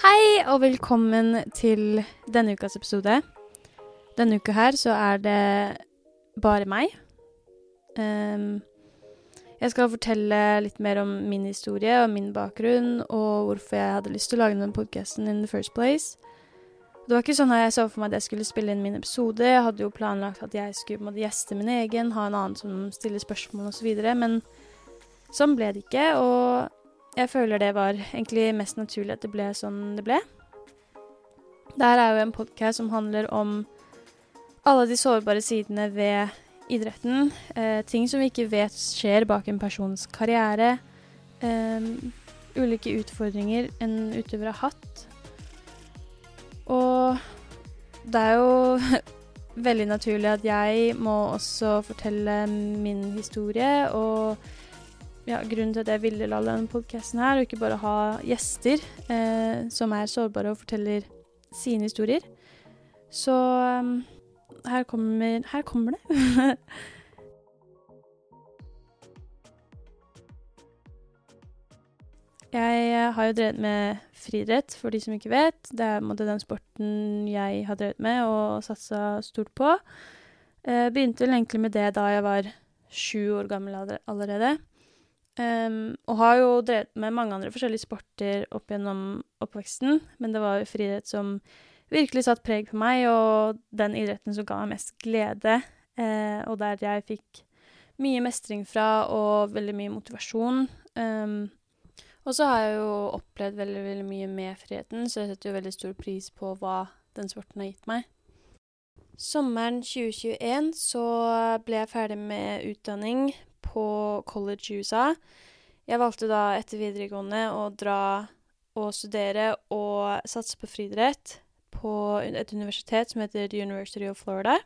Hei og velkommen til denne ukas episode. Denne uka her så er det bare meg. Um, jeg skal fortelle litt mer om min historie og min bakgrunn, og hvorfor jeg hadde lyst til å lage den podkasten in the first place. Det var ikke sånn at jeg så for meg at jeg skulle spille inn min episode. Jeg hadde jo planlagt at jeg skulle måtte gjeste min egen, ha en annen som stiller spørsmål osv., men sånn ble det ikke. og jeg føler det var egentlig mest naturlig at det ble sånn det ble. Dette er jo en podkast som handler om alle de sårbare sidene ved idretten. Eh, ting som vi ikke vet skjer bak en persons karriere. Eh, ulike utfordringer en utøver har hatt. Og det er jo veldig naturlig at jeg må også fortelle min historie og ja, grunnen til at jeg ville lage denne podkasten her, og ikke bare ha gjester eh, som er sårbare og forteller sine historier. Så um, her kommer Her kommer det. jeg har jo drevet med friidrett, for de som ikke vet. Det er måte, den sporten jeg har drevet med og satsa stort på. Eh, begynte vel egentlig med det da jeg var sju år gammel allerede. Um, og har jo drevet med mange andre forskjellige sporter opp gjennom oppveksten, men det var jo friidrett som virkelig satt preg på meg, og den idretten som ga meg mest glede, eh, og der jeg fikk mye mestring fra og veldig mye motivasjon. Um, og så har jeg jo opplevd veldig, veldig mye med friheten, så jeg setter jo veldig stor pris på hva den sporten har gitt meg. Sommeren 2021 så ble jeg ferdig med utdanning på college i USA. Jeg valgte da etter videregående å dra og studere og satse på friidrett på et universitet som heter University of Florida.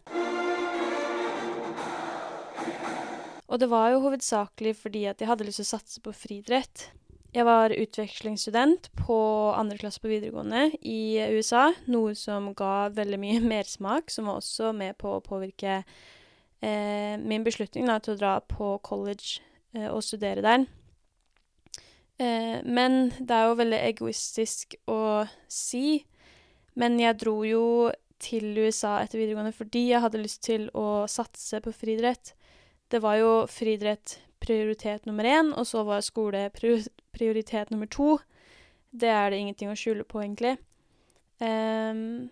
Og det var jo hovedsakelig fordi at jeg hadde lyst til å satse på friidrett. Jeg var utvekslingsstudent på andre klasse på videregående i USA, noe som ga veldig mye mersmak, som var også med på å påvirke eh, min beslutning da, til å dra på college eh, og studere der. Eh, men det er jo veldig egoistisk å si. Men jeg dro jo til USA etter videregående fordi jeg hadde lyst til å satse på friidrett. Det var jo friidrett prioritet nummer én, og så var skole prioritet nummer to. Det er det ingenting å skjule på, egentlig. Um,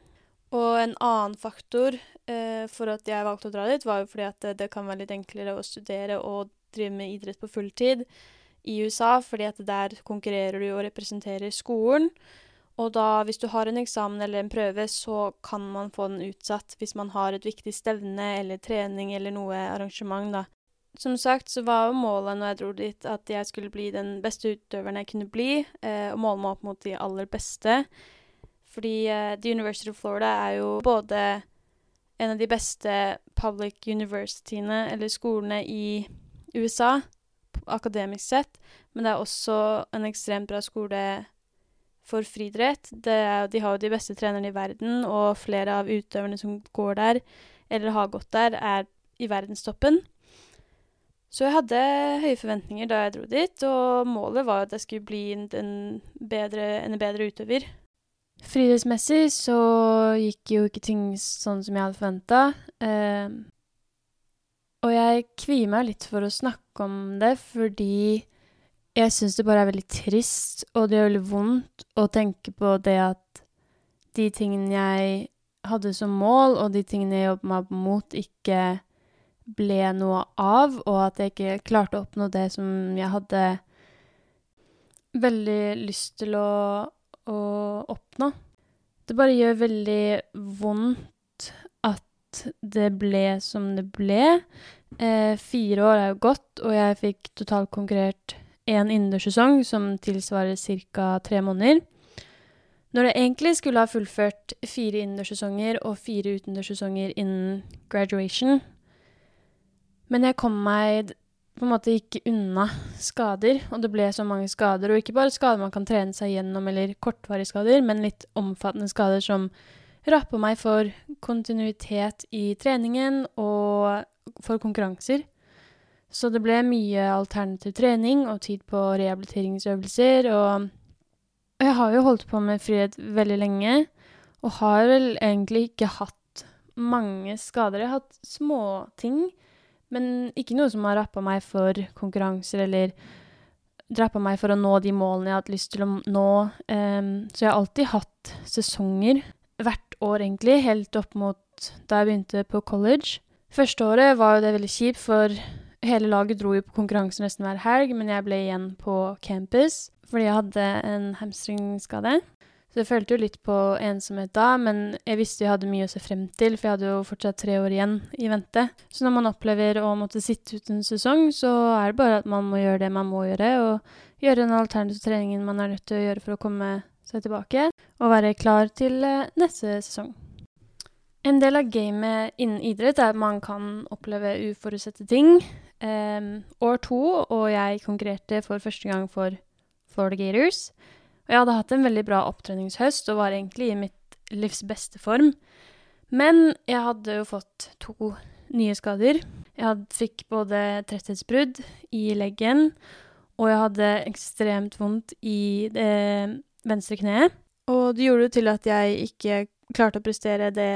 og en annen faktor uh, for at jeg valgte å dra dit, var jo fordi at det, det, kan være litt enklere å studere og drive med idrett på fulltid i USA, fordi at der konkurrerer du og representerer skolen. Og da, hvis du har en eksamen eller en prøve, så kan man få den utsatt hvis man har et viktig stevne eller trening eller noe arrangement, da. Som sagt så var jo målet når jeg dro dit, at jeg skulle bli den beste utøveren jeg kunne bli, eh, og måle meg opp mot de aller beste. Fordi eh, The University of Florida er jo både en av de beste public universityene, eller skolene, i USA, akademisk sett, men det er også en ekstremt bra skole for friidrett. De har jo de beste trenerne i verden, og flere av utøverne som går der, eller har gått der, er i verdenstoppen. Så jeg hadde høye forventninger da jeg dro dit, og målet var at jeg skulle bli en bedre, en bedre utøver. Friidrettsmessig så gikk jo ikke ting sånn som jeg hadde forventa. Eh, og jeg kvier meg litt for å snakke om det, fordi jeg syns det bare er veldig trist, og det gjør veldig vondt å tenke på det at de tingene jeg hadde som mål, og de tingene jeg jobbet meg mot, ikke ble noe av, og at jeg ikke klarte å oppnå det som jeg hadde veldig lyst til å å oppnå. Det bare gjør veldig vondt at det ble som det ble. Eh, fire år er jo gått, og jeg fikk totalt konkurrert én innendørssesong, som tilsvarer ca. tre måneder. Når jeg egentlig skulle ha fullført fire innendørssesonger og fire utendørssesonger innen graduation. Men jeg kom meg på en måte gikk unna skader, og det ble så mange skader. Og ikke bare skader man kan trene seg gjennom, eller kortvarige skader, men litt omfattende skader som rappa meg for kontinuitet i treningen og for konkurranser. Så det ble mye alternativ trening og tid på rehabiliteringsøvelser, Og jeg har jo holdt på med frihet veldig lenge, og har vel egentlig ikke hatt mange skader. Jeg har hatt småting, men ikke noe som har rappa meg for konkurranser eller drappa meg for å nå de målene jeg hatt lyst til å nå. Um, så jeg har alltid hatt sesonger hvert år, egentlig, helt opp mot da jeg begynte på college. Første året var jo det veldig kjipt, for hele laget dro jo på konkurranse nesten hver helg, men jeg ble igjen på campus fordi jeg hadde en hamstringskade. Så jeg følte jo litt på ensomhet da, men jeg visste jeg hadde mye å se frem til, for jeg hadde jo fortsatt tre år igjen i vente. Så når man opplever å måtte sitte ut en sesong, så er det bare at man må gjøre det man må gjøre, og gjøre den alternative treningen man er nødt til å gjøre for å komme seg tilbake, og være klar til eh, neste sesong. En del av gamet innen idrett er at man kan oppleve uforutsette ting. Um, år to, og jeg konkurrerte for første gang for Florida Gators. Og jeg hadde hatt en veldig bra opptreningshøst og var egentlig i mitt livs beste form. Men jeg hadde jo fått to nye skader. Jeg fikk både tretthetsbrudd i leggen, og jeg hadde ekstremt vondt i det venstre kneet. Og det gjorde jo til at jeg ikke klarte å prestere det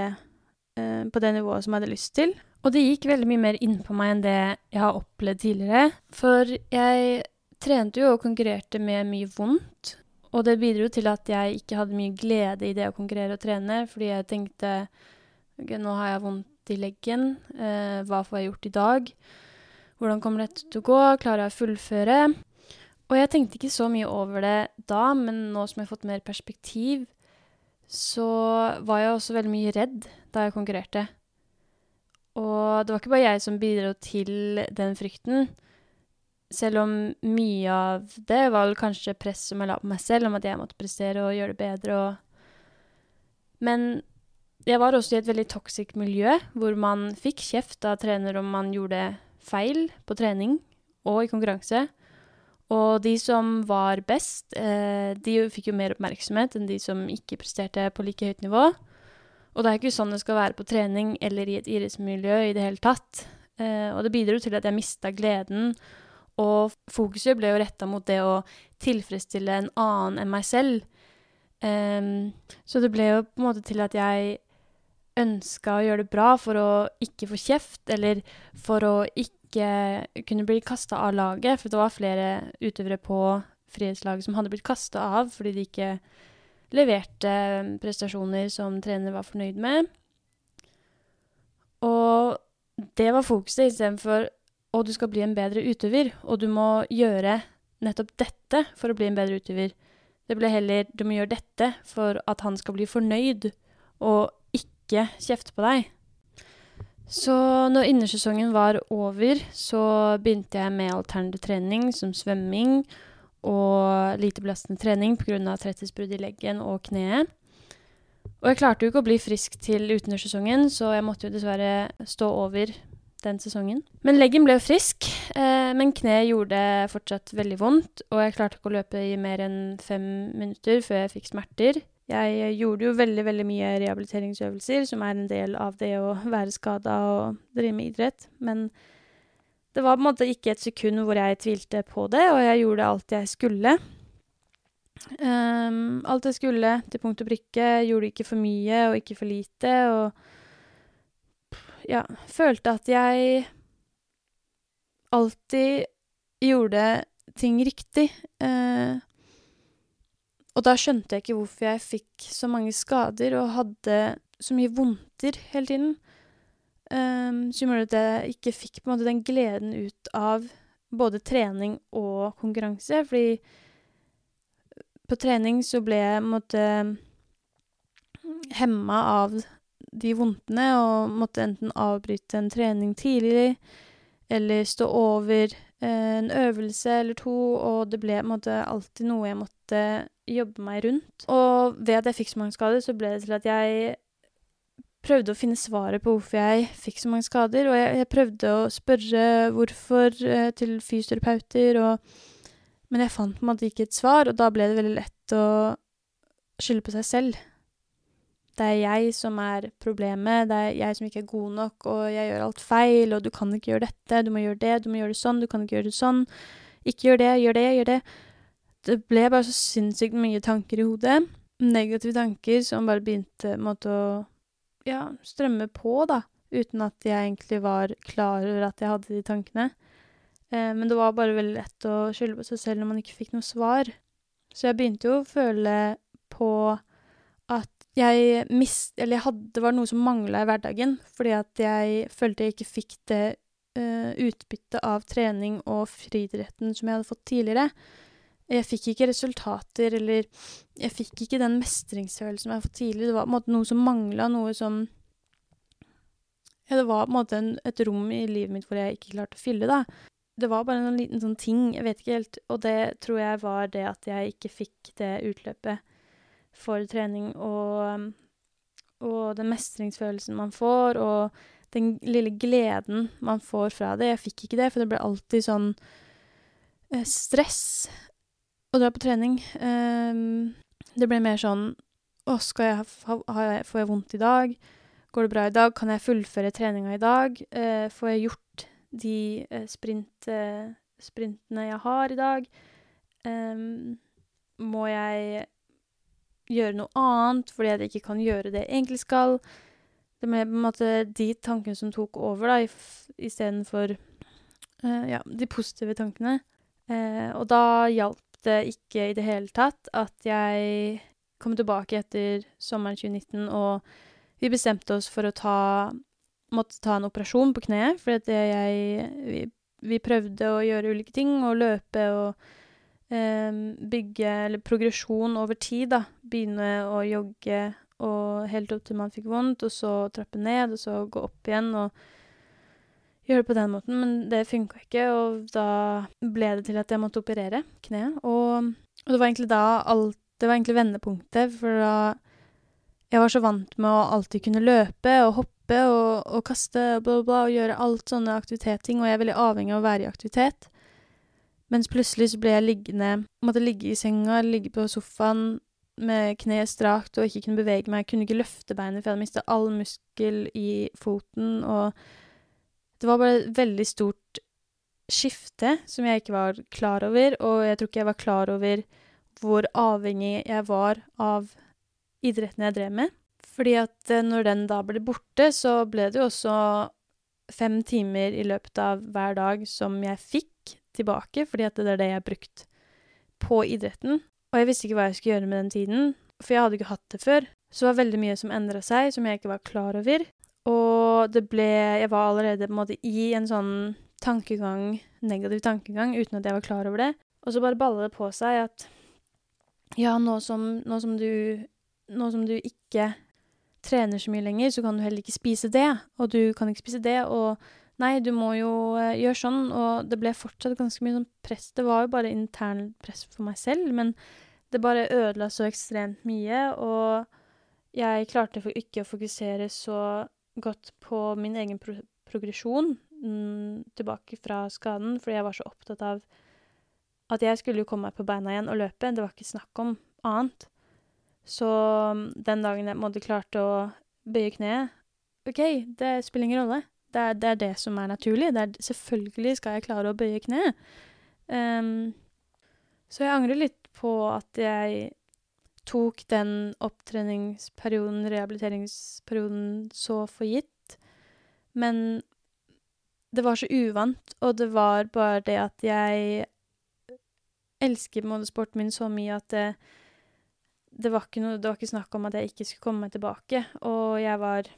eh, på det nivået som jeg hadde lyst til. Og det gikk veldig mye mer innpå meg enn det jeg har opplevd tidligere. For jeg trente jo og konkurrerte med mye vondt, og det bidro til at jeg ikke hadde mye glede i det å konkurrere og trene, fordi jeg tenkte ok, nå har jeg vondt i leggen, eh, hva får jeg gjort i dag? Hvordan kommer dette til å gå? Klarer jeg å fullføre? Og jeg tenkte ikke så mye over det da, men nå som jeg har fått mer perspektiv, så var jeg også veldig mye redd da jeg konkurrerte. Og det var ikke bare jeg som bidro til den frykten. Selv om mye av det var kanskje press som jeg la på meg selv, om at jeg måtte prestere og gjøre det bedre og Men jeg var også i et veldig toxic miljø, hvor man fikk kjeft av trener om man gjorde feil på trening og i konkurranse. Og de som var best, eh, de fikk jo mer oppmerksomhet enn de som ikke presterte på like høyt nivå. Og det er ikke sånn det skal være på trening eller i et idrettsmiljø i det hele tatt. Eh, og det bidro til at jeg mista gleden og fokuset ble jo retta mot det å tilfredsstille en annen enn meg selv. Um, så det ble jo på en måte til at jeg ønska å gjøre det bra for å ikke få kjeft, eller for å ikke kunne bli kasta av laget. For det var flere utøvere på frihetslaget som hadde blitt kasta av fordi de ikke leverte prestasjoner som trener var fornøyd med. Og det var fokuset istedenfor og du skal bli en bedre utøver, og du må gjøre nettopp dette for å bli en bedre utøver. Det ble heller du må gjøre dette for at han skal bli fornøyd, og ikke kjefte på deg. Så når innersesongen var over, så begynte jeg med alternativ trening som svømming og lite belastende trening pga. tretthetsbrudd i leggen og kneet. Og jeg klarte jo ikke å bli frisk til utendørssesongen, så jeg måtte jo dessverre stå over den sesongen. Men leggen ble jo frisk, eh, men kneet gjorde fortsatt veldig vondt, og jeg klarte ikke å løpe i mer enn fem minutter før jeg fikk smerter. Jeg gjorde jo veldig, veldig mye rehabiliteringsøvelser, som er en del av det å være skada og drive med idrett, men det var på en måte ikke et sekund hvor jeg tvilte på det, og jeg gjorde alt jeg skulle. Um, alt jeg skulle, til punkt og prikke. Gjorde ikke for mye og ikke for lite, og ja, følte at jeg alltid gjorde ting riktig. Eh, og da skjønte jeg ikke hvorfor jeg fikk så mange skader og hadde så mye vondter hele tiden. Um, som gjorde at jeg ikke fikk måte den gleden ut av både trening og konkurranse. Fordi på trening så ble jeg på en måte hemma av de vondtene og måtte enten avbryte en trening tidlig eller stå over eh, en øvelse eller to, og det ble på en måte alltid noe jeg måtte jobbe meg rundt. Og ved at jeg fikk så mange skader, så ble det til at jeg prøvde å finne svaret på hvorfor jeg fikk så mange skader, og jeg, jeg prøvde å spørre hvorfor eh, til fysioterapeuter, og Men jeg fant på en måte ikke et svar, og da ble det veldig lett å skylde på seg selv. Det er jeg som er problemet, det er jeg som ikke er god nok, og jeg gjør alt feil, og du kan ikke gjøre dette, du må gjøre det, du må gjøre det sånn, du kan ikke gjøre det sånn. Ikke gjør det, gjør det, gjør det. det ble bare så sinnssykt mye tanker i hodet. Negative tanker som bare begynte å ja, strømme på, da. Uten at jeg egentlig var klar over at jeg hadde de tankene. Eh, men det var bare veldig lett å skylde på seg selv når man ikke fikk noe svar. Så jeg begynte jo å føle på at jeg mist... Eller jeg hadde Det var noe som mangla i hverdagen, fordi at jeg følte jeg ikke fikk det uh, utbyttet av trening og friidretten som jeg hadde fått tidligere. Jeg fikk ikke resultater, eller jeg fikk ikke den mestringsfølelsen jeg hadde fått tidligere. Det var på en måte noe som mangla, noe som Ja, det var på en måte en, et rom i livet mitt hvor jeg ikke klarte å fylle, da. Det var bare en liten sånn ting, jeg vet ikke helt, og det tror jeg var det at jeg ikke fikk det utløpet for trening og og den mestringsfølelsen man får, og den lille gleden man får fra det. Jeg fikk ikke det, for det ble alltid sånn eh, stress å dra på trening. Um, det ble mer sånn Å, skal jeg ha, får jeg vondt i dag? Går det bra i dag? Kan jeg fullføre treninga i dag? Uh, får jeg gjort de uh, sprint, sprintene jeg har i dag? Um, må jeg gjøre noe annet fordi jeg ikke kan gjøre det jeg egentlig skal. Det ble på en måte de tankene som tok over, da, istedenfor uh, ja, de positive tankene. Uh, og da hjalp det ikke i det hele tatt at jeg kom tilbake etter sommeren 2019, og vi bestemte oss for å ta Måtte ta en operasjon på kneet, fordi jeg vi, vi prøvde å gjøre ulike ting, og løpe og bygge Eller progresjon over tid, da. Begynne å jogge og helt opp til man fikk vondt, og så trappe ned, og så gå opp igjen og gjøre det på den måten. Men det funka ikke, og da ble det til at jeg måtte operere kneet. Og, og det var egentlig da alt Det var egentlig vendepunktet, for da jeg var så vant med å alltid kunne løpe og hoppe og, og kaste og bla, bla, og gjøre alt sånne aktivitetsting, og jeg er veldig avhengig av å være i aktivitet. Mens plutselig så ble jeg liggende Måtte ligge i senga, ligge på sofaen med kneet strakt og ikke kunne bevege meg. Jeg kunne ikke løfte beinet, for jeg hadde mista all muskel i foten, og Det var bare et veldig stort skifte som jeg ikke var klar over, og jeg tror ikke jeg var klar over hvor avhengig jeg var av idretten jeg drev med. Fordi at eh, når den da ble borte, så ble det jo også fem timer i løpet av hver dag som jeg fikk tilbake, fordi at det er det jeg har brukt på idretten. Og jeg visste ikke hva jeg skulle gjøre med den tiden, for jeg hadde ikke hatt det før. Så det var veldig mye som endra seg, som jeg ikke var klar over. Og det ble Jeg var allerede på en måte i en sånn tankegang, negativ tankegang, uten at jeg var klar over det. Og så bare balla det på seg at ja, nå som, nå som du Nå som du ikke trener så mye lenger, så kan du heller ikke spise det, og du kan ikke spise det, og Nei, du må jo uh, gjøre sånn, og det ble fortsatt ganske mye sånn press. Det var jo bare intern press for meg selv, men det bare ødela så ekstremt mye, og jeg klarte ikke å fokusere så godt på min egen pro progresjon mm, tilbake fra skaden, fordi jeg var så opptatt av at jeg skulle jo komme meg på beina igjen og løpe. Det var ikke snakk om annet. Så mm, den dagen jeg måtte klarte å bøye kneet OK, det spiller ingen rolle. Det er, det er, det som er naturlig. Er, selvfølgelig skal jeg klare å bøye kne. Um, så jeg angrer litt på at jeg tok den opptreningsperioden, rehabiliteringsperioden, så for gitt. Men det var så uvant, og det var bare det at jeg elsker på sporten min så mye at det, det, var noe, det var ikke snakk om at jeg ikke skulle komme meg tilbake. Og jeg var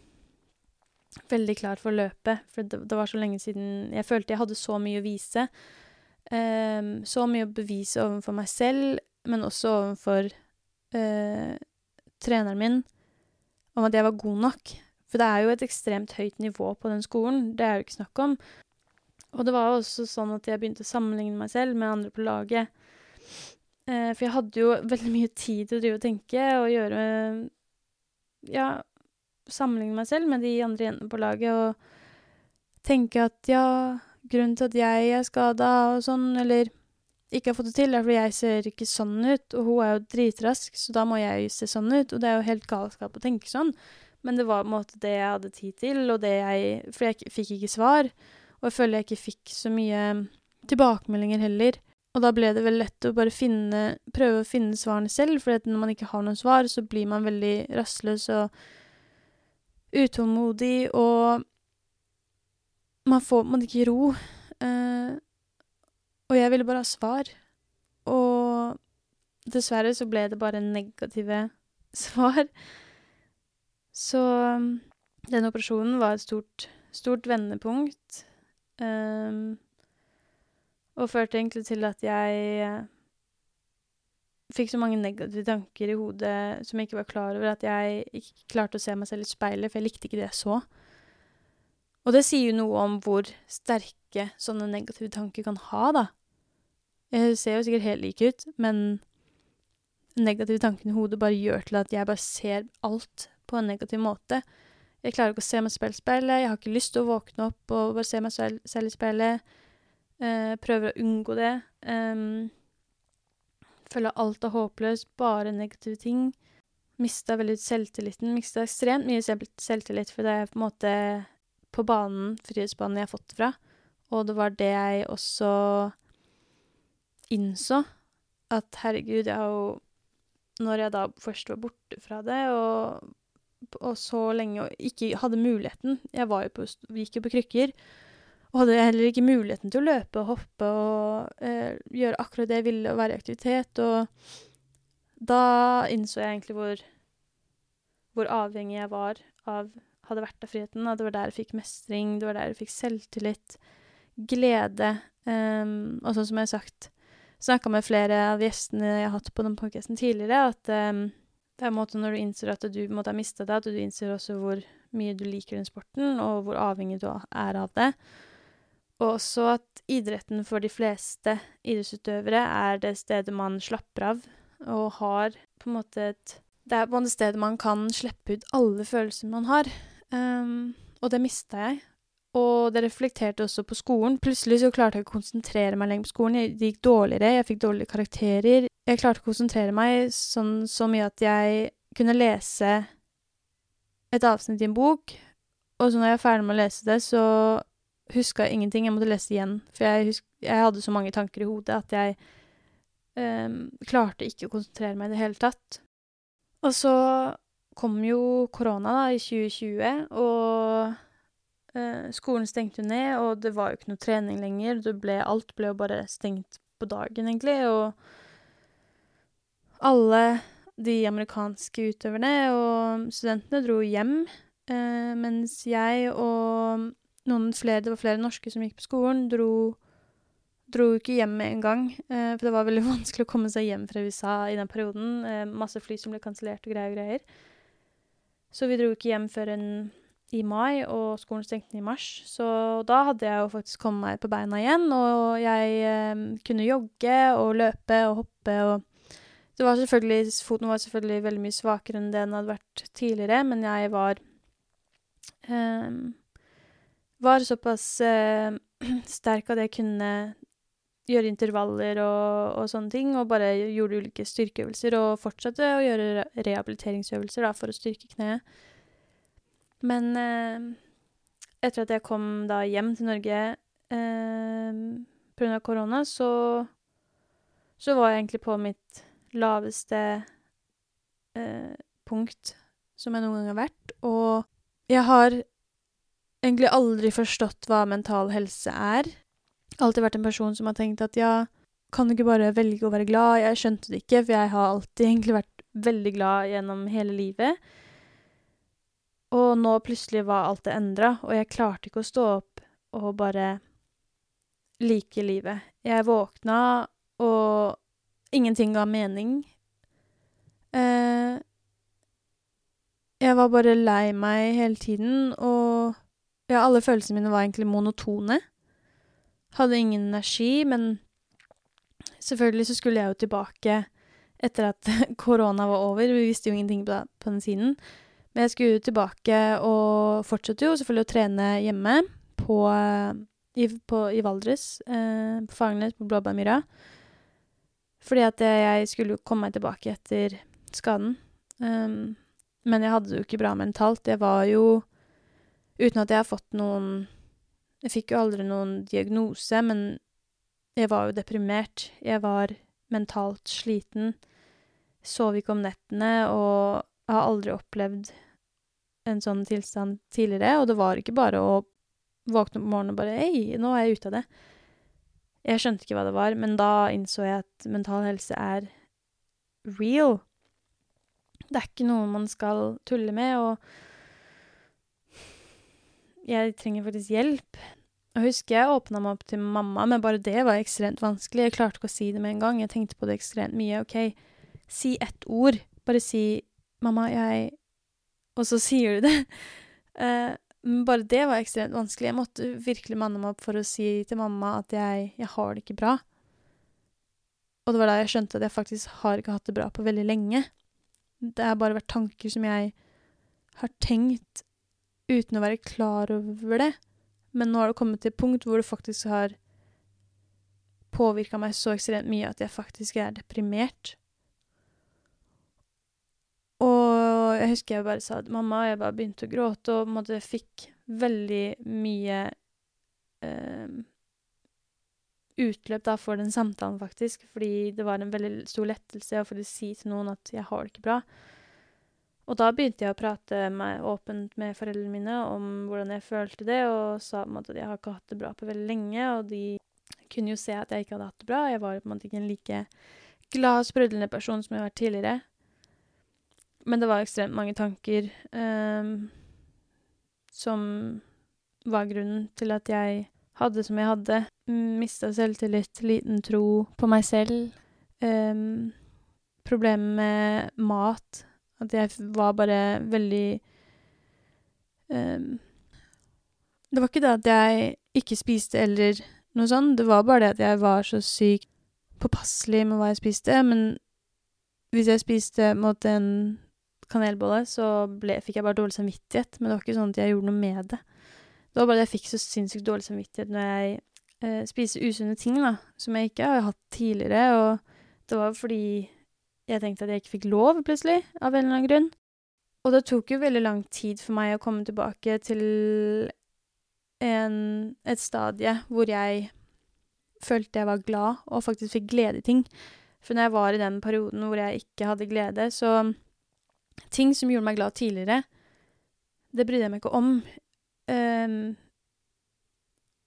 veldig klar for løpet, for det, det, var så lenge siden Jeg følte jeg hadde så mye å vise. Um, så mye å bevise overfor meg selv, men også overfor uh, treneren min, om at jeg var god nok. For det er jo et ekstremt høyt nivå på den skolen, det er jo ikke snakk om. Og det var også sånn at jeg begynte å sammenligne meg selv med andre på laget. Uh, for jeg hadde jo veldig mye tid til å drive og tenke og gjøre Ja, sammenligne meg selv med de andre jentene på laget og tenke at ja, grunnen til at jeg er skada og sånn, eller ikke har fått det til, er fordi jeg ser ikke sånn ut, og hun er jo dritrask, så da må jeg jo se sånn ut, og det er jo helt galskap å tenke sånn. Men det var på en måte det jeg hadde tid til, og det jeg For jeg fikk ikke svar, og jeg føler jeg ikke fikk så mye tilbakemeldinger heller. Og da ble det vel lett å bare finne prøve å finne svarene selv, for når man ikke har noen svar, så blir man veldig rastløs og utålmodig, og man får på en måte ikke ro. Eh, og jeg ville bare ha svar. Og dessverre så ble det bare negative svar. Så den operasjonen var et stort, stort vendepunkt. Um, og førte egentlig til at jeg fikk så mange negative tanker i hodet som jeg ikke var klar over, at jeg ikke klarte å se meg selv i speilet, for jeg likte ikke det jeg så. Og det sier jo noe om hvor sterke sånne negative tanker kan ha, da. Jeg ser jo sikkert helt lik ut, men negative tankene i hodet bare gjør til at jeg bare ser alt på en negativ måte. Jeg klarer ikke å se meg selv i speilet, jeg har ikke lyst til å våkne opp og bare se meg selv, selv i speilet. Eh, prøver å unngå det. Um, føler alt er håpløst, bare negative ting. Mista veldig selvtilliten. Mista ekstremt mye selvtillit, for det er på en måte på banen, frihetsbanen, jeg har fått fra. Og det var det jeg også innså. At herregud, jeg har jo Når jeg da først var borte fra det, og, og så lenge og ikke hadde muligheten Jeg jo på, gikk jo på krykker. Og hadde heller ikke muligheten til å løpe og hoppe og eh, gjøre akkurat det jeg ville, og være i aktivitet. Og da innså jeg egentlig hvor, hvor avhengig jeg var av hadde vært av friheten. At det var der jeg fikk mestring, det var der jeg fikk selvtillit, glede. Um, og sånn som jeg har sagt, snakka med flere av gjestene jeg har hatt på den podkasten tidligere, at um, det er en måte når du innser at du måtte ha mista det, at du innser også hvor mye du liker den sporten, og hvor avhengig du er av det. Og også at idretten for de fleste idrettsutøvere er det stedet man slapper av, og har på en måte et Det er på en måte stedet man kan slippe ut alle følelser man har. Um, og det mista jeg. Og det reflekterte også på skolen. Plutselig så klarte jeg ikke å konsentrere meg lenger på skolen. Det gikk dårligere, jeg fikk dårlige karakterer. Jeg klarte å konsentrere meg sånn så mye at jeg kunne lese et avsnitt i en bok, og så når jeg er ferdig med å lese det, så huska ingenting. Jeg måtte lese igjen, for jeg, husk, jeg hadde så mange tanker i hodet at jeg um, klarte ikke å konsentrere meg i det hele tatt. Og så kom jo korona da, i 2020, og uh, skolen stengte jo ned, og det var jo ikke noe trening lenger. Ble, alt ble jo bare stengt på dagen, egentlig, og alle de amerikanske utøverne og studentene dro hjem, uh, mens jeg og noen flere, det var flere norske som gikk på skolen, dro, dro ikke hjem med en gang. Eh, for det var veldig vanskelig å komme seg hjem fra USA i den perioden. Eh, masse fly som ble kansellert og greier og greier. Så vi dro ikke hjem før en, i mai, og skolen stengte i mars. Så da hadde jeg jo faktisk kommet meg på beina igjen, og jeg eh, kunne jogge og løpe og hoppe og det var selvfølgelig, Foten var selvfølgelig veldig mye svakere enn det den hadde vært tidligere, men jeg var um, var såpass eh, sterk at jeg kunne gjøre intervaller og, og, sånne ting, og bare gjorde ulike styrkeøvelser, og fortsatte å gjøre rehabiliteringsøvelser da, for å styrke kneet. Men eh, etter at jeg kom da hjem til Norge eh, pga. korona, så, så var jeg egentlig på mitt laveste eh, punkt som jeg noen gang har vært, og jeg har egentlig aldri forstått hva mental helse er. Alltid vært en person som har tenkt at ja, kan du ikke bare velge å være glad? Jeg skjønte det ikke, for jeg har alltid egentlig vært veldig glad gjennom hele livet. Og nå plutselig var alt det endra, og jeg klarte ikke å stå opp og bare like livet. Jeg våkna, og ingenting ga mening. Eh, jeg var bare lei meg hele tiden, og ja, alle følelsene mine var egentlig monotone. Hadde ingen energi, men selvfølgelig så skulle jeg jo tilbake etter at korona var over. Vi visste jo ingenting på, den siden. Men jeg skulle jo tilbake og fortsatte jo selvfølgelig å trene hjemme på, i, på, i Valdres, eh, på Fagernes, på Blåbærmyra. Fordi at jeg skulle jo komme meg tilbake etter skaden. Um, men jeg hadde det jo ikke bra mentalt. Jeg var jo Uten at jeg har fått noen Jeg fikk jo aldri noen diagnose, men Jeg var jo deprimert. Jeg var mentalt sliten. Sov ikke om nettene og har aldri opplevd en sånn tilstand tidligere. Og det var ikke bare å våkne opp om morgenen og bare Hei, nå er jeg ute av det. Jeg skjønte ikke hva det var, men da innså jeg at mental helse er real. Det er ikke noe man skal tulle med, og jeg trenger faktisk hjelp. Jeg husker jeg åpna meg opp til mamma, men bare det var ekstremt vanskelig. Jeg klarte ikke å si det med en gang. Jeg tenkte på det ekstremt mye. OK, si ett ord. Bare si 'mamma, jeg' Og så sier du det. Uh, men bare det var ekstremt vanskelig. Jeg måtte virkelig manne meg opp for å si til mamma at jeg, jeg har det ikke bra. Og det var da jeg skjønte at jeg faktisk har ikke hatt det bra på veldig lenge. Det har bare vært tanker som jeg har tenkt uten å være klar over det. Men nå har det kommet til et punkt hvor det faktisk har påvirka meg så ekstremt mye at jeg faktisk er deprimert. Og jeg husker jeg bare sa til mamma, og jeg bare begynte å gråte, og på en måte fikk veldig mye eh, utløp da for den samtalen, faktisk. Fordi det var en veldig stor lettelse å få si til noen at 'jeg har det ikke bra'. Og da begynte jeg å prate med, åpent med foreldrene mine om hvordan jeg følte det, og sa på en måte at jeg har ikke hatt det bra på veldig lenge, og de kunne jo se at jeg ikke hadde hatt det bra. Jeg var på en måte ikke en like glad, sprudlende person som jeg har vært tidligere. Men det var ekstremt mange tanker um, som var grunnen til at jeg hadde som jeg hadde. Mista selvtillit, liten tro på meg selv. Um, problemer med mat at jeg var bare veldig um, Det var ikke det at jeg ikke spiste eller noe sånt, det var bare det at jeg var så sykt påpasselig med hva jeg spiste, men hvis jeg spiste mot en kanelbolle, så ble, fikk jeg bare dårlig samvittighet, men det var ikke sånn at jeg gjorde noe med det. Det var bare at jeg fikk så sinnssykt dårlig samvittighet når jeg eh, spiser usunne ting, da, som jeg ikke har hatt tidligere, og det var fordi jeg tenkte at jeg ikke fikk lov, plutselig, av en eller annen grunn. Og det tok jo veldig lang tid for meg å komme tilbake til en, et stadie hvor jeg følte jeg var glad og faktisk fikk glede i ting. For når jeg var i den perioden hvor jeg ikke hadde glede, så Ting som gjorde meg glad tidligere, det brydde jeg meg ikke om. Um,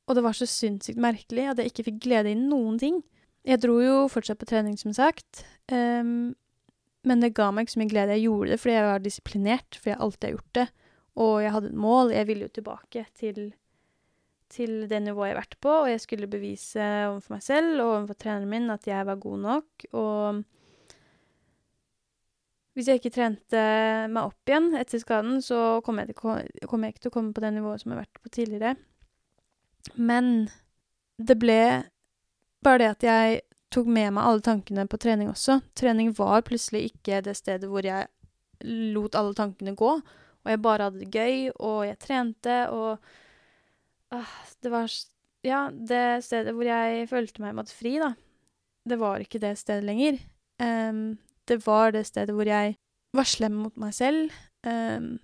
og det var så sinnssykt merkelig at jeg ikke fikk glede i noen ting. Jeg dro jo fortsatt på trening, som sagt, men det ga meg ikke så mye glede. Jeg gjorde det fordi jeg var disiplinert, fordi jeg alltid har gjort det, og jeg hadde et mål. Jeg ville jo tilbake til, til det nivået jeg har vært på, og jeg skulle bevise overfor meg selv og overfor treneren min at jeg var god nok, og hvis jeg ikke trente meg opp igjen etter skaden, så kommer jeg, kom jeg ikke til å komme på det nivået som jeg har vært på tidligere. Men det ble bare det at jeg tok med meg alle tankene på trening også. Trening var plutselig ikke det stedet hvor jeg lot alle tankene gå, og jeg bare hadde det gøy, og jeg trente, og ah, Det var Ja, det stedet hvor jeg følte meg måtte fri, da, det var ikke det stedet lenger. Um, det var det stedet hvor jeg var slem mot meg selv. Um,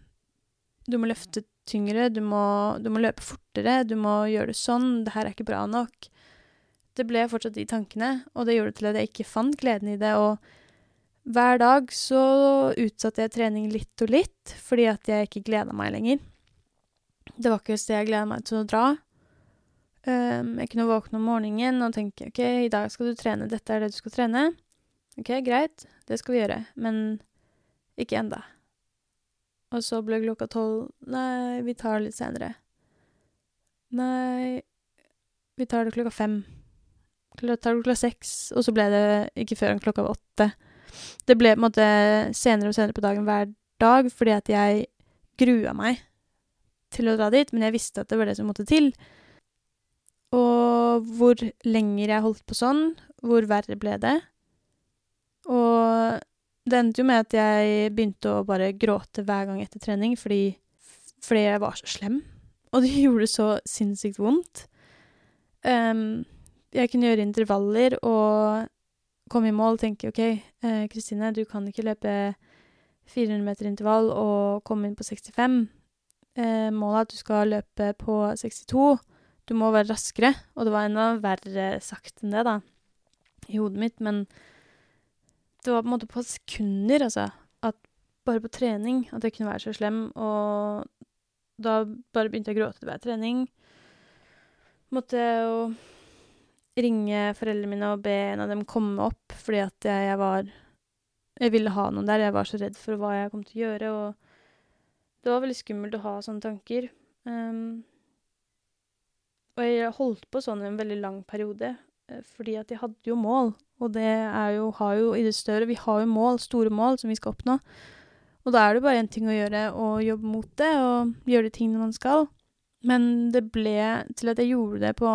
du må løfte tyngre, du må, du må løpe fortere, du må gjøre det sånn, det her er ikke bra nok det ble fortsatt de tankene, og det gjorde til at jeg ikke fant gleden i det. Og hver dag så utsatte jeg trening litt og litt, fordi at jeg ikke gleda meg lenger. Det var ikke et sted jeg gleda meg til å dra. Um, jeg kunne våkne om morgenen og tenke OK, i dag skal du trene, dette er det du skal trene. OK, greit, det skal vi gjøre, men ikke enda. Og så ble klokka tolv Nei, vi tar det litt senere. Nei, vi tar det klokka fem klokka, klokka seks, og så ble det ikke før klokka var åtte. Det ble på en måte senere og senere på dagen hver dag, fordi at jeg grua meg til å dra dit, men jeg visste at det var det som måtte til. Og hvor lenger jeg holdt på sånn, hvor verre ble det. Og det endte jo med at jeg begynte å bare gråte hver gang etter trening, fordi, fordi jeg var så slem. Og det gjorde så sinnssykt vondt. Um, jeg kunne gjøre intervaller og komme i mål og tenke OK, eh, Kristine, du kan ikke løpe 400 meter intervall og komme inn på 65. Eh, målet er at du skal løpe på 62. Du må være raskere. Og det var enda verre sagt enn det, da, i hodet mitt, men det var på en måte på sekunder, altså, at bare på trening at jeg kunne være så slem, og da bare begynte jeg å gråte ved trening. Måtte jo ringe foreldrene mine og be en av dem komme opp, fordi at jeg, jeg var Jeg ville ha noen der, jeg var så redd for hva jeg kom til å gjøre, og det var veldig skummelt å ha sånne tanker. Um, og jeg holdt på sånn i en veldig lang periode, fordi at jeg hadde jo mål, og det er jo har jo i det større Vi har jo mål, store mål, som vi skal oppnå. Og da er det bare én ting å gjøre, å jobbe mot det og gjøre de tingene man skal. Men det ble til at jeg gjorde det på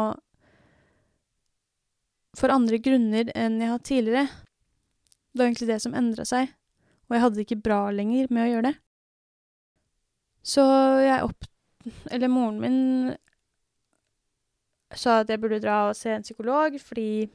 for andre grunner enn jeg har tidligere. Det var egentlig det som endra seg, og jeg hadde det ikke bra lenger med å gjøre det. Så jeg opp... Eller moren min sa at jeg burde dra og se en psykolog, fordi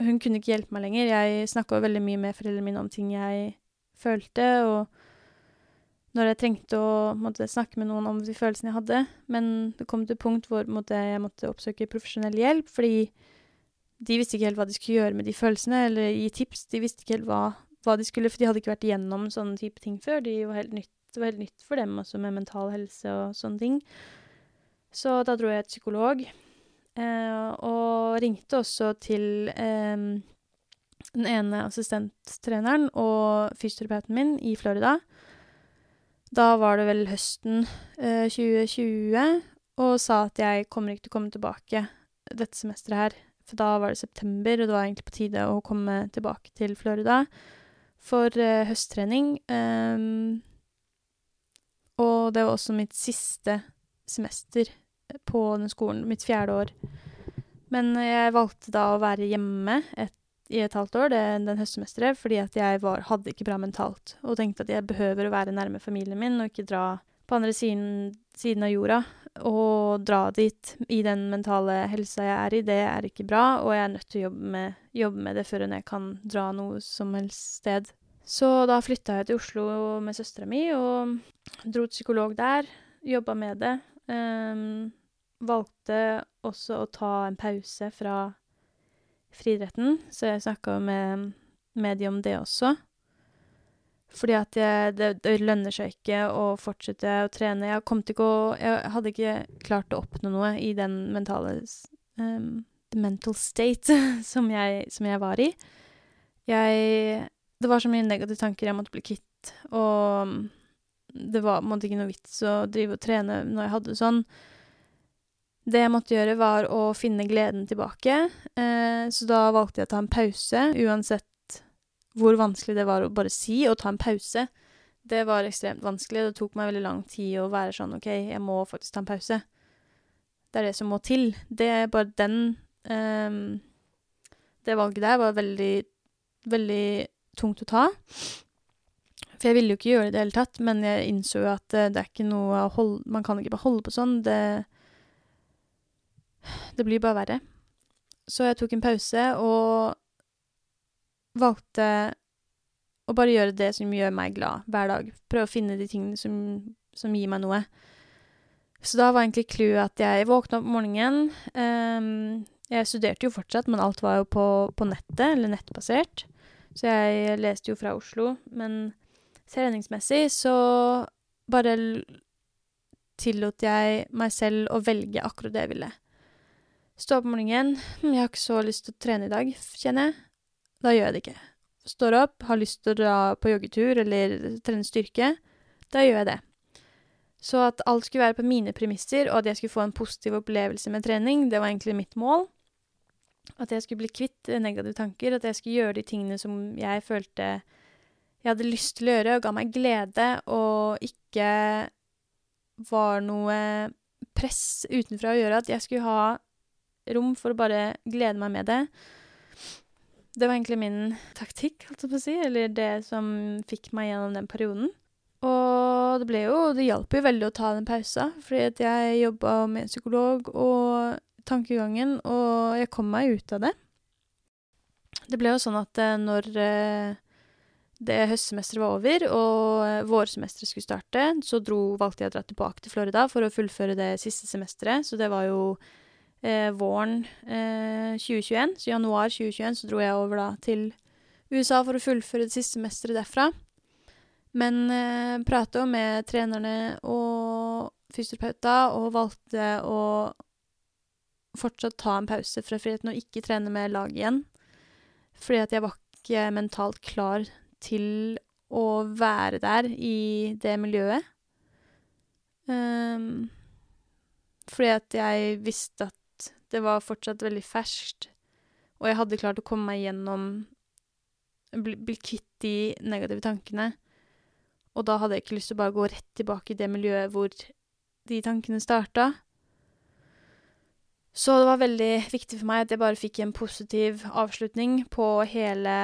hun kunne ikke hjelpe meg lenger. Jeg snakka veldig mye med foreldrene mine om ting jeg følte, og når jeg trengte å måtte, snakke med noen om de følelsene jeg hadde. Men det kom til et punkt hvor måtte, jeg måtte oppsøke profesjonell hjelp, fordi de visste ikke helt hva de skulle gjøre med de følelsene, eller gi tips. De visste ikke helt hva, hva de skulle, for de hadde ikke vært igjennom sånne type ting før. De var helt nytt, det var helt nytt for dem også med mental helse og sånne ting. Så da dro jeg til psykolog, eh, og ringte også til eh, den ene assistenttreneren og fysioterapeuten min i Florida. Da var det vel høsten eh, 2020, og sa at jeg kommer ikke til å komme tilbake dette semesteret her. For da var det september, og det var egentlig på tide å komme tilbake til Florida for eh, høsttrening. Um, og det var også mitt siste semester på den skolen, mitt fjerde år. Men jeg valgte da å være hjemme et, i et halvt år, det, den høstsemesteret, fordi at jeg var, hadde ikke bra mentalt, og tenkte at jeg behøver å være nærme familien min og ikke dra på andre siden, siden av jorda. Og dra dit i den mentale helsa jeg er i, det er ikke bra, og jeg er nødt til å jobbe med, jobbe med det før jeg kan dra noe som helst sted. Så da flytta jeg til Oslo med søstera mi og dro til psykolog der. Jobba med det. Um, valgte også å ta en pause fra friidretten, så jeg snakka med, med de om det også. Fordi at jeg, det, det lønner seg ikke å fortsette å trene. Jeg kom til å Jeg hadde ikke klart å oppnå noe i den mentale um, The mental state som jeg, som jeg var i. Jeg Det var så mye negative tanker jeg måtte bli kvitt, og det var på en måte ikke noe vits å drive og trene når jeg hadde det sånn. Det jeg måtte gjøre, var å finne gleden tilbake, eh, så da valgte jeg å ta en pause, uansett hvor vanskelig det var å bare si og ta en pause. Det var ekstremt vanskelig, det tok meg veldig lang tid å være sånn OK, jeg må faktisk ta en pause. Det er det som må til. Det er bare den um, Det valget der var veldig, veldig tungt å ta. For jeg ville jo ikke gjøre det i det hele tatt, men jeg innså jo at det, det er ikke noe å holde Man kan ikke bare holde på sånn. Det det blir bare verre. Så jeg tok en pause og valgte å bare gjøre det som gjør meg glad hver dag. Prøve å finne de tingene som, som gir meg noe. Så da var egentlig clouet at jeg våkna opp om morgenen. Um, jeg studerte jo fortsatt, men alt var jo på, på, nettet, eller nettbasert. Så jeg leste jo fra Oslo. Men treningsmessig så bare tillot jeg meg selv å velge akkurat det jeg ville. Stå opp om morgenen. 'Jeg har ikke så lyst til å trene i dag', kjenner jeg. Da gjør jeg det ikke. Står opp, har lyst til å dra på joggetur eller trene styrke. Da gjør jeg det. Så at alt skulle være på mine premisser, og at jeg skulle få en positiv opplevelse med trening, det var egentlig mitt mål. At jeg skulle bli kvitt negative tanker, at jeg skulle gjøre de tingene som jeg følte jeg hadde lyst til å gjøre, og ga meg glede, og ikke var noe press utenfra å gjøre. At jeg skulle ha rom for å bare glede meg med det. Det var egentlig min taktikk, holdt jeg på å si, eller det som fikk meg gjennom den perioden. Og det ble jo Det hjalp jo veldig å ta den pausa, fordi jeg jobba med psykolog og tankegangen, og jeg kom meg ut av det. Det ble jo sånn at eh, når, eh, det høstsemesteret var over og vårsemesteret skulle starte, så dro, valgte jeg å dra tilbake til Florida for å fullføre det siste semesteret. Så det var jo eh, våren eh, 2021. Så i januar 2021 så dro jeg over da til USA for å fullføre det siste semesteret derfra. Men eh, prata jo med trenerne og fysioterapeuter og valgte å fortsatt ta en pause fra friheten og ikke trene med lag igjen. Fordi at jeg var ikke mentalt klar til å være der i det miljøet. Um, fordi at jeg visste at det var fortsatt veldig ferskt, og jeg hadde klart å komme meg gjennom Bli, bli kvitt de negative tankene. Og da hadde jeg ikke lyst til å bare gå rett tilbake i det miljøet hvor de tankene starta. Så det var veldig viktig for meg at jeg bare fikk en positiv avslutning på hele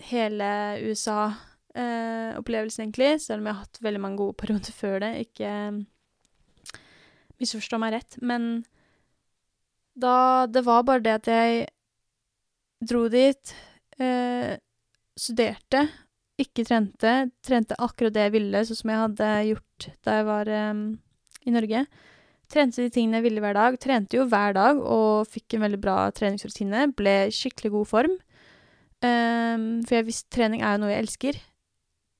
hele USA-opplevelsen, eh, egentlig, selv om jeg har hatt veldig mange gode perioder før det. Ikke misforstå meg rett. Men da Det var bare det at jeg dro dit, eh, studerte, ikke trente, trente akkurat det jeg ville, sånn som jeg hadde gjort da jeg var eh, i Norge. Trente de tingene jeg ville hver dag. Trente jo hver dag og fikk en veldig bra treningsrutine. Ble skikkelig god form. Eh, for jeg visste trening er jo noe jeg elsker.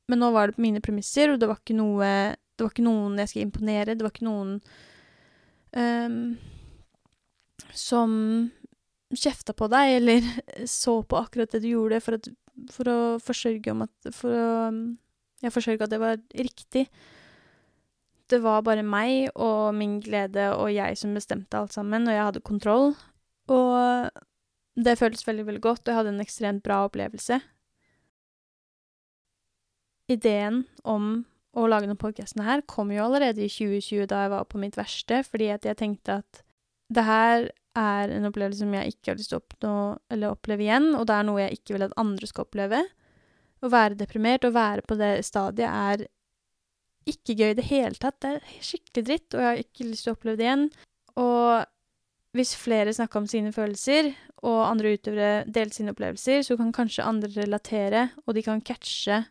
Men nå var det på mine premisser, og det var ikke noe Det var ikke noen jeg skulle imponere. Det var ikke noen um, som kjefta på deg, eller så på akkurat det du gjorde, for, at, for å forsørge om at For å ja, forsørge at det var riktig det var bare meg og min glede og jeg som bestemte alt sammen, og jeg hadde kontroll. Og det føltes veldig, veldig godt, og jeg hadde en ekstremt bra opplevelse. Ideen om å lage denne podkasten her kom jo allerede i 2020, da jeg var på mitt verste, fordi at jeg tenkte at det her er en opplevelse som jeg ikke har lyst til å oppnå oppleve igjen, og det er noe jeg ikke vil at andre skal oppleve. Å være deprimert og være på det stadiet er ikke gøy i det hele tatt. Det er skikkelig dritt, og jeg har ikke lyst til å oppleve det igjen. Og hvis flere snakker om sine følelser, og andre utøvere deler sine opplevelser, så kan kanskje andre relatere, og de kan catche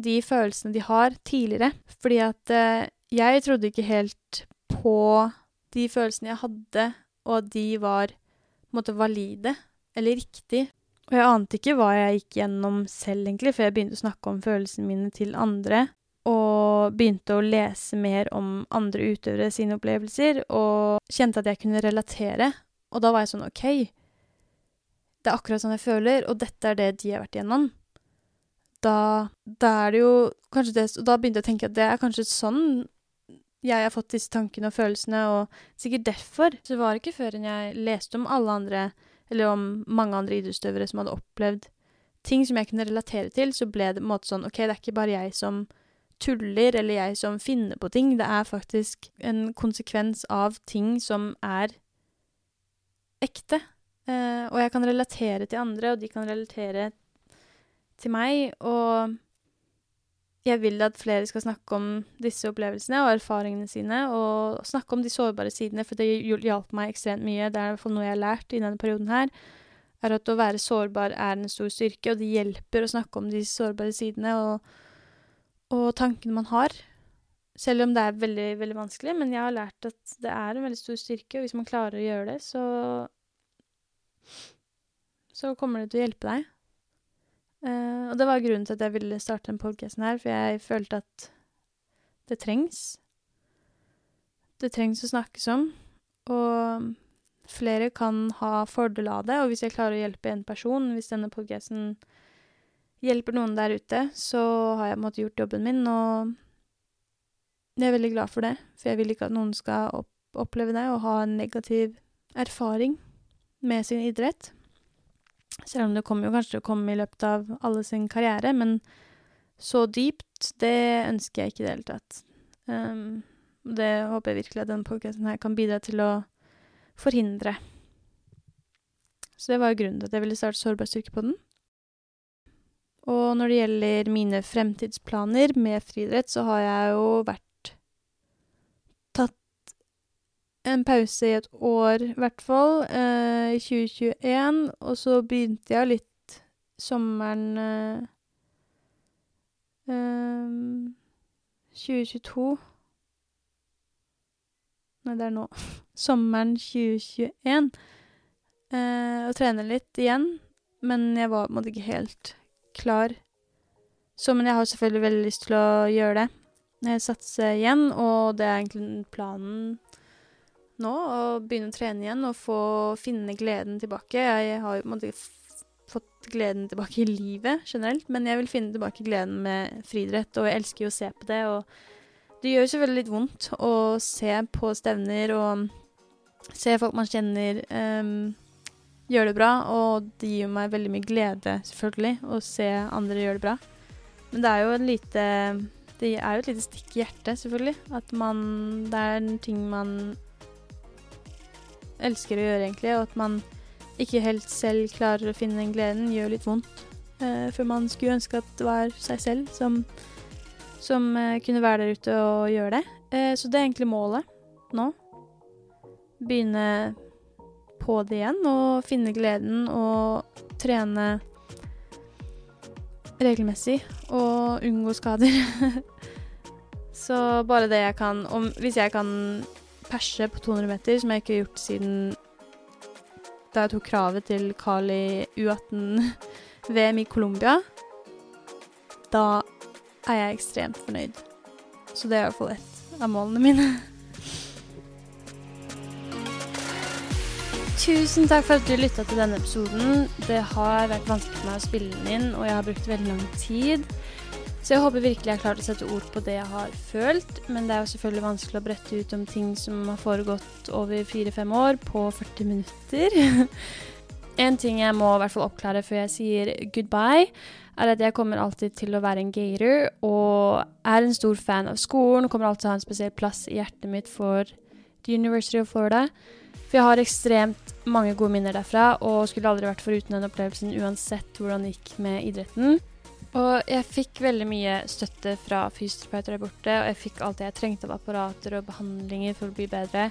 de følelsene de har, tidligere. Fordi at eh, jeg trodde ikke helt på de følelsene jeg hadde, og at de var på en måte valide, eller riktig. Og jeg ante ikke hva jeg gikk gjennom selv, egentlig, før jeg begynte å snakke om følelsene mine til andre og begynte å lese mer om andre utøvere sine opplevelser, og kjente at jeg kunne relatere. Og da var jeg sånn OK, det er akkurat sånn jeg føler, og dette er det de har vært igjennom. Da, da er det jo kanskje det Og da begynte jeg å tenke at det er kanskje sånn jeg har fått disse tankene og følelsene, og sikkert derfor. Så var det ikke før enn jeg leste om alle andre, eller om mange andre idrettsutøvere som hadde opplevd ting som jeg kunne relatere til, så ble det på en måte sånn OK, det er ikke bare jeg som tuller eller jeg som finner på ting. Det er faktisk en konsekvens av ting som er ekte. Eh, og jeg kan relatere til andre, og de kan relatere til meg. Og jeg vil at flere skal snakke om disse opplevelsene og erfaringene sine, og snakke om de sårbare sidene, for det hjalp meg ekstremt mye. Det er i hvert fall noe jeg har lært i denne perioden her, er at å være sårbar er en stor styrke, og det hjelper å snakke om de sårbare sidene. og og tankene man har. Selv om det er veldig, veldig vanskelig, men jeg har lært at det er en veldig stor styrke, og hvis man klarer å gjøre det, så så kommer det til å hjelpe deg. Uh, og det var grunnen til at jeg ville starte den podkasten her, for jeg følte at det trengs. Det trengs å snakkes om, og flere kan ha fordel av det. Og hvis jeg klarer å hjelpe en person, hvis denne podkasten hjelper noen der ute, så har jeg måte gjort jobben min, og jeg er veldig glad for det. For jeg vil ikke at noen skal opp oppleve det og ha en negativ erfaring med sin idrett. Selv om det kommer jo kanskje til å komme i løpet av alle sin karriere, men så dypt, det ønsker jeg ikke i det hele tatt. Um, det håper jeg virkelig at denne podkasten her kan bidra til å forhindre. Så det var jo grunnen til at jeg ville starte Sårbar styrke på den. Og når det gjelder mine fremtidsplaner med friidrett, så har jeg jo vært Tatt en pause i et år, i hvert fall, eh, i 2021. Og så begynte jeg litt sommeren eh, eh, 2022 Nei, det er nå. Sommeren 2021. Uh, og trene litt igjen, men jeg var på en måte ikke helt klar. Så, men jeg har selvfølgelig veldig lyst til å gjøre det. Satse igjen, og det er egentlig planen nå, og begynne å trene igjen og få finne gleden tilbake. Jeg har jo på en måte fått gleden tilbake i livet generelt, men jeg vil finne tilbake gleden med friidrett, og jeg elsker jo å se på det. Og det gjør selvfølgelig litt vondt å se på stevner og se folk man kjenner um, gjøre det bra, og det gir meg veldig mye glede, selvfølgelig, å se andre gjøre det bra. Men det er jo et lite Det er jo et lite stikk i hjertet, selvfølgelig. At man Det er en ting man elsker å gjøre, egentlig, og at man ikke helt selv klarer å finne den gleden, gjør litt vondt. Eh, for man skulle ønske at det var seg selv som, som eh, kunne være der ute og gjøre det. Eh, så det er egentlig målet nå. Begynne på det igjen og finne gleden og trene regelmessig og unngå skader. så bare det jeg kan om, Hvis jeg kan perse på 200 meter, som jeg ikke har gjort siden da jeg tok kravet til Kali U18-VM i Colombia, da er jeg ekstremt fornøyd. Så det er i hvert fall ett av målene mine. Tusen takk for at du lytta til denne episoden. Det har vært vanskelig for meg å spille den inn, og jeg har brukt veldig lang tid. Så jeg håper virkelig jeg har klart å sette ord på det jeg har følt. Men det er jo selvfølgelig vanskelig å brette ut om ting som har foregått over fire-fem år på 40 minutter. en ting jeg må i hvert fall oppklare før jeg sier goodbye, er at jeg kommer alltid til å være en gater og er en stor fan av skolen og kommer alltid til å ha en spesiell plass i hjertet mitt for The University of Florida. For jeg har ekstremt mange gode minner derfra og skulle aldri vært foruten den opplevelsen uansett hvordan det gikk med idretten. Og jeg fikk veldig mye støtte fra fysioterapeuter der borte, og jeg fikk alt det jeg trengte av apparater og behandlinger for å bli bedre.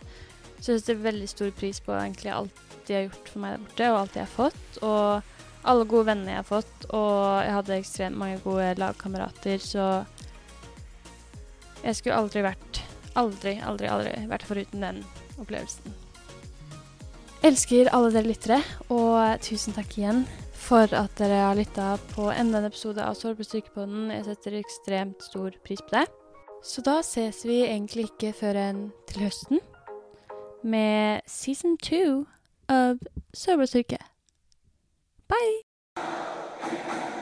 Så jeg setter veldig stor pris på egentlig alt de har gjort for meg der borte, og alt jeg har fått. Og alle gode venner jeg har fått, og jeg hadde ekstremt mange gode lagkamerater, så jeg skulle aldri vært Aldri, aldri, aldri vært foruten den opplevelsen. Elsker alle dere lyttere, og tusen takk igjen for at dere har lytta på enda en episode av Sår på styrkepodden. Jeg setter ekstremt stor pris på det. Så da ses vi egentlig ikke før enn til høsten med season two av Sør styrke. Bye!